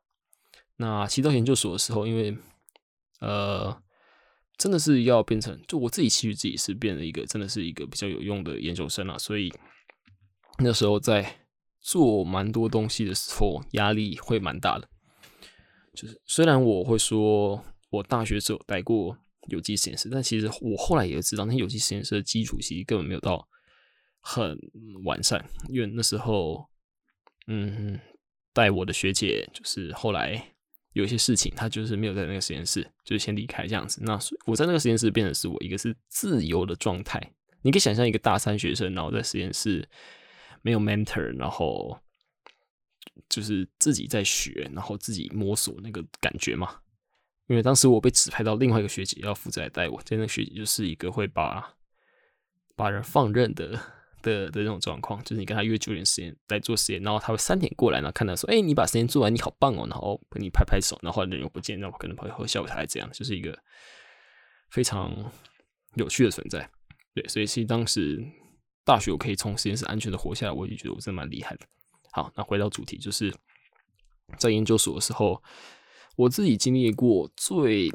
那提到研究所的时候，因为呃，真的是要变成，就我自己其实自己是变了一个，真的是一个比较有用的研究生啊。所以那时候在做蛮多东西的时候，压力会蛮大的。就是虽然我会说我大学时候待过有机实验室，但其实我后来也知道，那有机实验室的基础其实根本没有到。很完善，因为那时候，嗯，带我的学姐就是后来有些事情，他就是没有在那个实验室，就是先离开这样子。那我在那个实验室变成是我一个是自由的状态。你可以想象一个大三学生，然后在实验室没有 mentor，然后就是自己在学，然后自己摸索那个感觉嘛。因为当时我被指派到另外一个学姐要负责来带我，在那个学姐就是一个会把把人放任的。的的这种状况，就是你跟他约九点时间来做实验，然后他会三点过来，然后看到说，哎，你把实验做完，你好棒哦，然后跟你拍拍手，然后人又不见，然后可能会会笑他这样，就是一个非常有趣的存在。对，所以其实当时大学我可以从实验室安全的活下来，我就觉得我真的蛮厉害的。好，那回到主题，就是在研究所的时候，我自己经历过最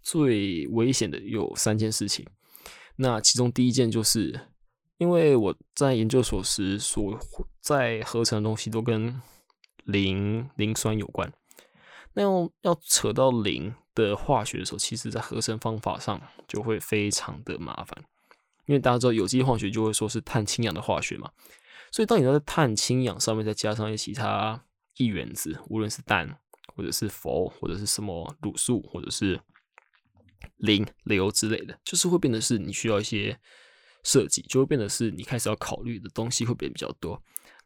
最危险的有三件事情，那其中第一件就是。因为我在研究所时所在合成的东西都跟磷磷酸有关，那要要扯到磷的化学的时候，其实在合成方法上就会非常的麻烦。因为大家知道有机化学就会说是碳氢氧的化学嘛，所以当你要在碳氢氧上面再加上一些其他异原子，无论是氮或者是氟或者是什么卤素或者是磷硫之类的，就是会变得是你需要一些。设计就会变得是你开始要考虑的东西会变比较多。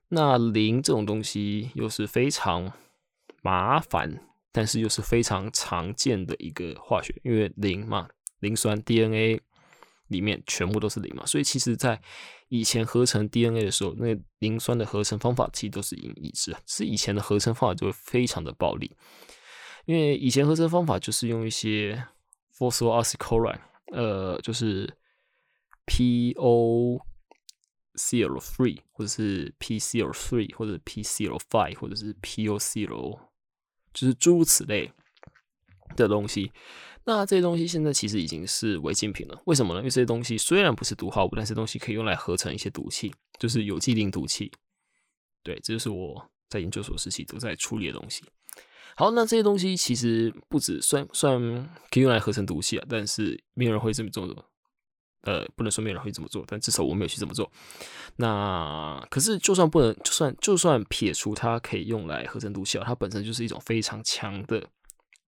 那磷这种东西又是非常麻烦，但是又是非常常见的一个化学，因为磷嘛，磷酸 DNA 里面全部都是磷嘛，所以其实在以前合成 DNA 的时候，那磷酸的合成方法其实都是已已知，是以前的合成方法就会非常的暴力，因为以前合成方法就是用一些 phosphoacycline 呃，就是。P O C L three，或者是 P C L three，或者 P C L five，或者是 P O C L，就是诸如此类的东西。那这些东西现在其实已经是违禁品了。为什么呢？因为这些东西虽然不是毒化物，但是东西可以用来合成一些毒气，就是有机磷毒气。对，这就是我在研究所时期都在处理的东西。好，那这些东西其实不止算算可以用来合成毒气啊，但是没有人会这么做的。呃，不能说没有人会这么做，但至少我没有去这么做。那可是，就算不能，就算就算撇除它可以用来合成毒气，它本身就是一种非常强的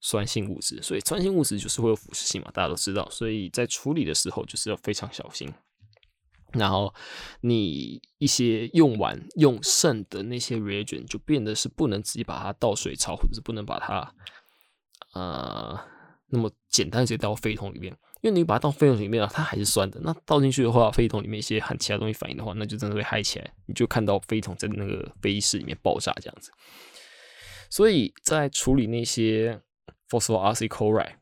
酸性物质，所以酸性物质就是会有腐蚀性嘛，大家都知道。所以在处理的时候就是要非常小心。然后你一些用完用剩的那些 reagent 就变得是不能直接把它倒水槽，或者是不能把它呃那么简单直接倒废桶里面。因为你把它倒废桶里面啊，它还是酸的。那倒进去的话，废桶里面一些和其他东西反应的话，那就真的会嗨起来。你就看到废桶在那个飞机室里面爆炸这样子。所以在处理那些 phosphoryl chloride，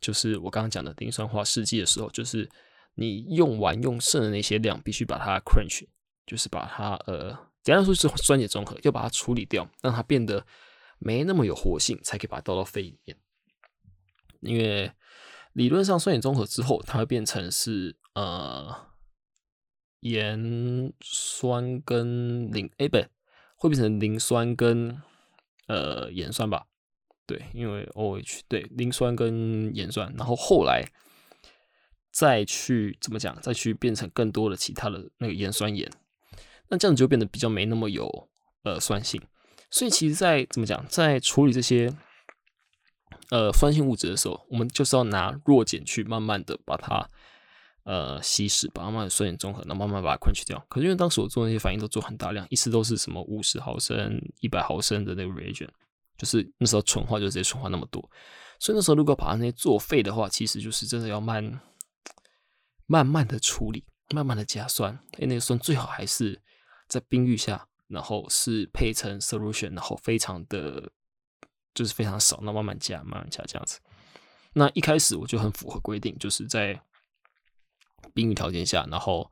就是我刚刚讲的磷酸化试剂的时候，就是你用完用剩的那些量，必须把它 crunch，就是把它呃，简单说是酸碱中和，要把它处理掉，让它变得没那么有活性，才可以把它倒到肺里面。因为理论上酸碱中和之后，它会变成是呃盐酸跟磷，哎，不对，会变成磷酸跟呃盐酸吧？对，因为 OH 对磷酸跟盐酸，然后后来再去怎么讲？再去变成更多的其他的那个盐酸盐，那这样就变得比较没那么有呃酸性。所以其实，在怎么讲，在处理这些。呃，酸性物质的时候，我们就是要拿弱碱去慢慢的把它呃稀释，把它慢慢酸碱中和，然后慢慢把它 quench 掉。可是因为当时我做那些反应都做很大量，一次都是什么五十毫升、一百毫升的那个 reagent，就是那时候纯化就直接纯化那么多，所以那时候如果把它那些作废的话，其实就是真的要慢慢慢的处理，慢慢的加酸。哎，那个酸最好还是在冰浴下，然后是配成 solution，然后非常的。就是非常少，那慢慢加，慢慢加这样子。那一开始我就很符合规定，就是在冰雨条件下，然后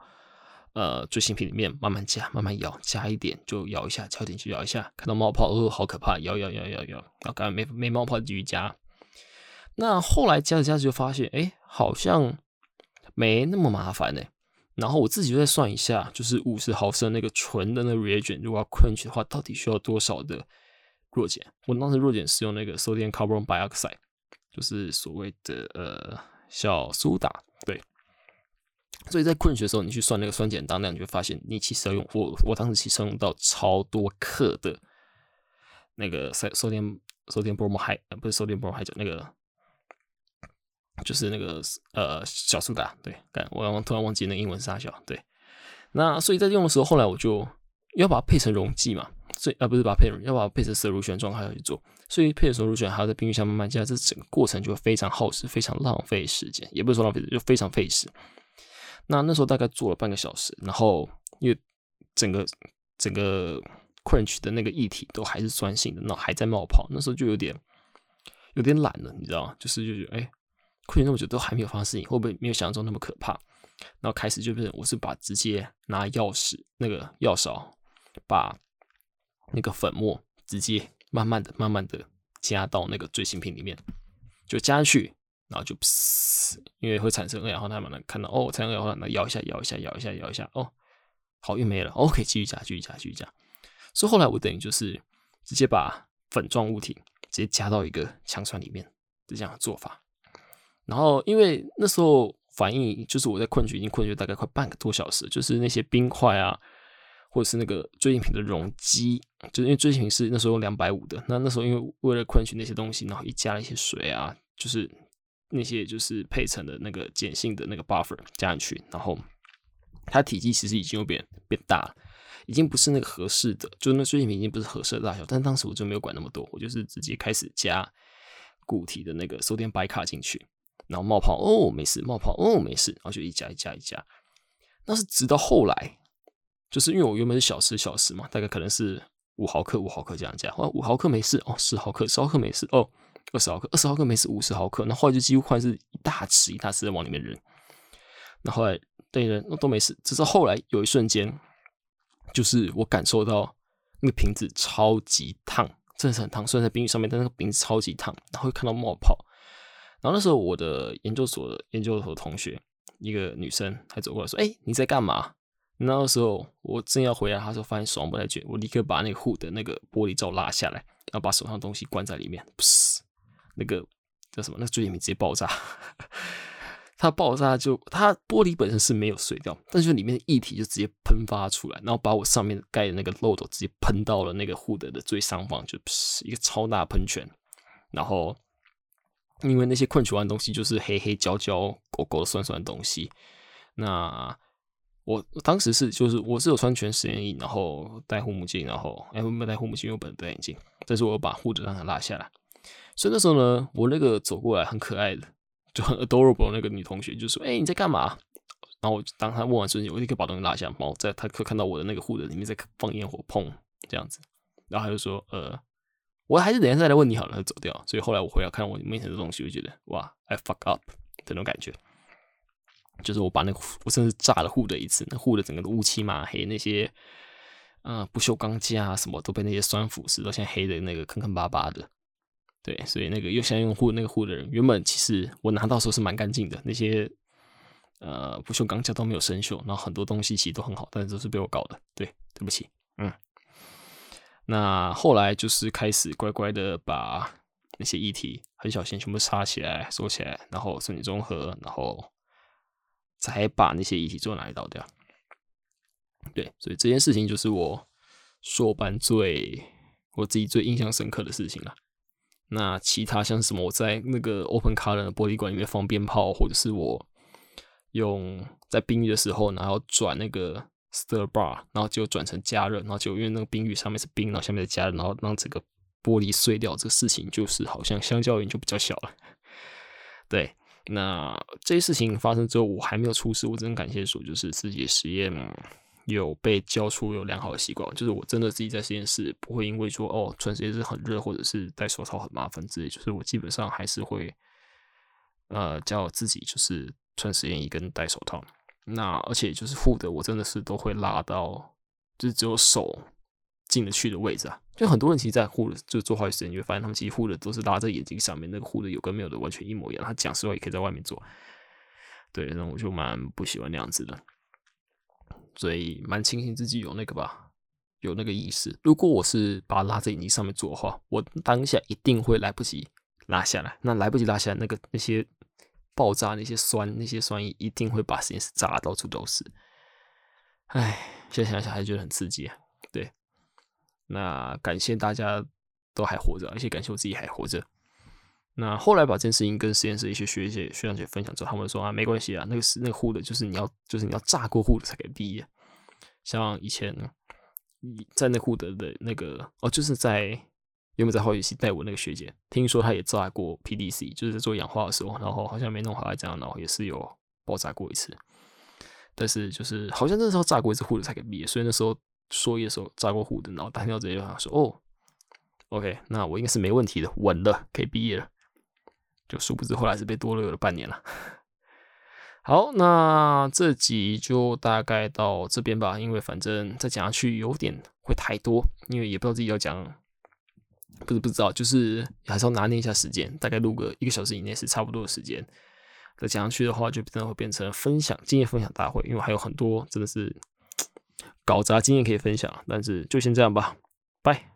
呃，最新品里面慢慢加，慢慢摇，加一点就摇一下，加一点就摇一下，看到冒泡哦，好可怕，摇摇摇摇摇，然后刚刚没没冒泡继续加。那后来加着加着就发现，哎，好像没那么麻烦呢。然后我自己就再算一下，就是五十毫升那个纯的那 reagent，如果要 quench 的话，到底需要多少的？弱碱，我当时弱碱是用那个 sodium carbon dioxide，就是所谓的呃小苏打，对。所以在困学的时候，你去算那个酸碱当量，你就发现你其实要用我我当时其实用到超多克的那个 sodium sodium bromide，不是 sodium bromide，那个就是那个呃小苏打，对。干，我突然忘记那英文是啥小，对。那所以在用的时候，后来我就要把它配成溶剂嘛。所以啊，不是把配要把配成色乳选状态去做，所以配色乳选还要在冰箱下慢慢加，这整个过程就非常耗时，非常浪费时间，也不是说浪费，就非常费时。那那时候大概做了半个小时，然后因为整个整个 crunch 的那个液体都还是酸性的，那还在冒泡，那时候就有点有点懒了，你知道吗？就是就觉得哎，困那么久都还没有发生事情，会不会没有想象中那么可怕？然后开始就是我是把直接拿钥匙那个药勺把。那个粉末直接慢慢的、慢慢的加到那个最新品里面，就加进去，然后就，因为会产生二氧化碳嘛，能看到哦，产生二氧化碳，那摇一下、摇一下、摇一下、摇一下，哦，好，运没了，OK，继续加、继续加、继续加。所以后来我等于就是直接把粉状物体直接加到一个枪栓里面的这样的做法。然后因为那时候反应就是我在困局已经困局大概快半个多小时，就是那些冰块啊。或者是那个追影品的容积，就是因为追影品是那时候用两百五的，那那时候因为为了困取那些东西，然后一加了一些水啊，就是那些就是配成的那个碱性的那个 buffer 加进去，然后它体积其实已经有变变大了，已经不是那个合适的，就那追影品已经不是合适的大小，但当时我就没有管那么多，我就是直接开始加固体的那个收电白卡进去，然后冒泡哦没事，冒泡哦没事，然后就一加一加一加，那是直到后来。就是因为我原本是小时小时嘛，大概可能是五毫克五毫克这样加，哦五毫克没事哦，十毫克十毫克没事哦，二十毫克二十毫克没事，五十毫克，那后来就几乎快是一大匙一大匙的往里面扔，那后来对人那都没事，只是后来有一瞬间，就是我感受到那个瓶子超级烫，真的是很烫，虽然在冰上面，但那个瓶子超级烫，然后会看到冒泡，然后那时候我的研究所的研究所同学一个女生还走过来说，哎你在干嘛？那个时候我正要回来，他说发现手上不太卷，我立刻把那个护的那个玻璃罩拉下来，然后把手上东西关在里面，噗，那个叫什么？那个追影瓶直接爆炸。它爆炸就它玻璃本身是没有碎掉，但是里面的液体就直接喷发出来，然后把我上面盖的那个漏斗直接喷到了那个护的的最上方，就是一个超大喷泉。然后因为那些困取完东西就是黑黑焦焦、狗狗酸酸的东西，那。我当时是就是我是有穿全实验衣，然后戴护目镜，然后哎没戴护目镜，我本戴眼镜，但是我把护着让它拉下来。所以那时候呢，我那个走过来很可爱的，就很 adorable 那个女同学就说：“哎，你在干嘛？”然后我当他问完之后，我立刻把东西拉下，然后在他可看到我的那个护着里面在放烟火，砰这样子。然后他就说：“呃，我还是等下再来问你好了。”他走掉。所以后来我回来看我面前的东西，我就觉得哇，I fuck up 这种感觉。就是我把那个我甚至炸了护的一次，那护的整个乌漆嘛黑，那些啊不锈钢架什么都被那些酸腐蚀到，现在黑的那个坑坑巴巴的。对，所以那个又想用护那个护的人，原本其实我拿到时候是蛮干净的，那些呃不锈钢架都没有生锈，然后很多东西其实都很好，但是都是被我搞的。对，对不起，嗯。那后来就是开始乖乖的把那些议题很小心全部插起来、收起来，然后顺理综合，然后。才把那些遗体做哪里倒掉？对，所以这件事情就是我硕班最我自己最印象深刻的事情了。那其他像什么，我在那个 open color 的玻璃管里面放鞭炮，或者是我用在冰浴的时候，然后转那个 stir bar，然后就转成加热，然后就因为那个冰浴上面是冰，然后下面再加热，然后让整个玻璃碎掉，这个事情就是好像相较于就比较小了。对。那这些事情发生之后，我还没有出事，我真感谢说，就是自己的实验有被教出有良好的习惯，就是我真的自己在实验室不会因为说哦，穿实验室很热，或者是戴手套很麻烦之类，就是我基本上还是会呃叫自己就是穿实验衣跟戴手套。那而且就是护的，我真的是都会拉到，就是只有手。进得去的位置啊，就很多人其实，在护的就做化学实验，你会发现他们其实护的都是拉在眼睛上面，那个护的有跟没有的完全一模一样。他讲实话也可以在外面做，对，那我就蛮不喜欢那样子的，所以蛮庆幸自己有那个吧，有那个意识。如果我是把它拉在眼睛上面做的话，我当下一定会来不及拉下来。那来不及拉下来，那个那些爆炸、那些酸、那些酸液一定会把实验室炸到处都是。唉，现在想想还觉得很刺激啊，那感谢大家都还活着，而且感谢我自己还活着。那后来把这件事情跟实验室一些学姐、学长姐分享之后，他们说啊，没关系啊，那个是那个护的，就是你要，就是你要炸过护的才可以毕业。像以前在那护的的那个哦，就是在原本在化学系带我那个学姐，听说她也炸过 PDC，就是在做氧化的时候，然后好像没弄好，这样，然后也是有爆炸过一次。但是就是好像那时候炸过一次护的才给毕业，所以那时候。说的时候炸过护的，然后单挑直接就说：“哦，OK，那我应该是没问题的，稳了，可以毕业了。”就殊不知后来是被多了有了半年了。好，那这集就大概到这边吧，因为反正再讲下去有点会太多，因为也不知道自己要讲，不是不知道，就是还是要拿捏一下时间，大概录个一个小时以内是差不多的时间。再讲下去的话，就真的会变成分享经验分享大会，因为还有很多真的是。搞砸经验可以分享，但是就先这样吧，拜。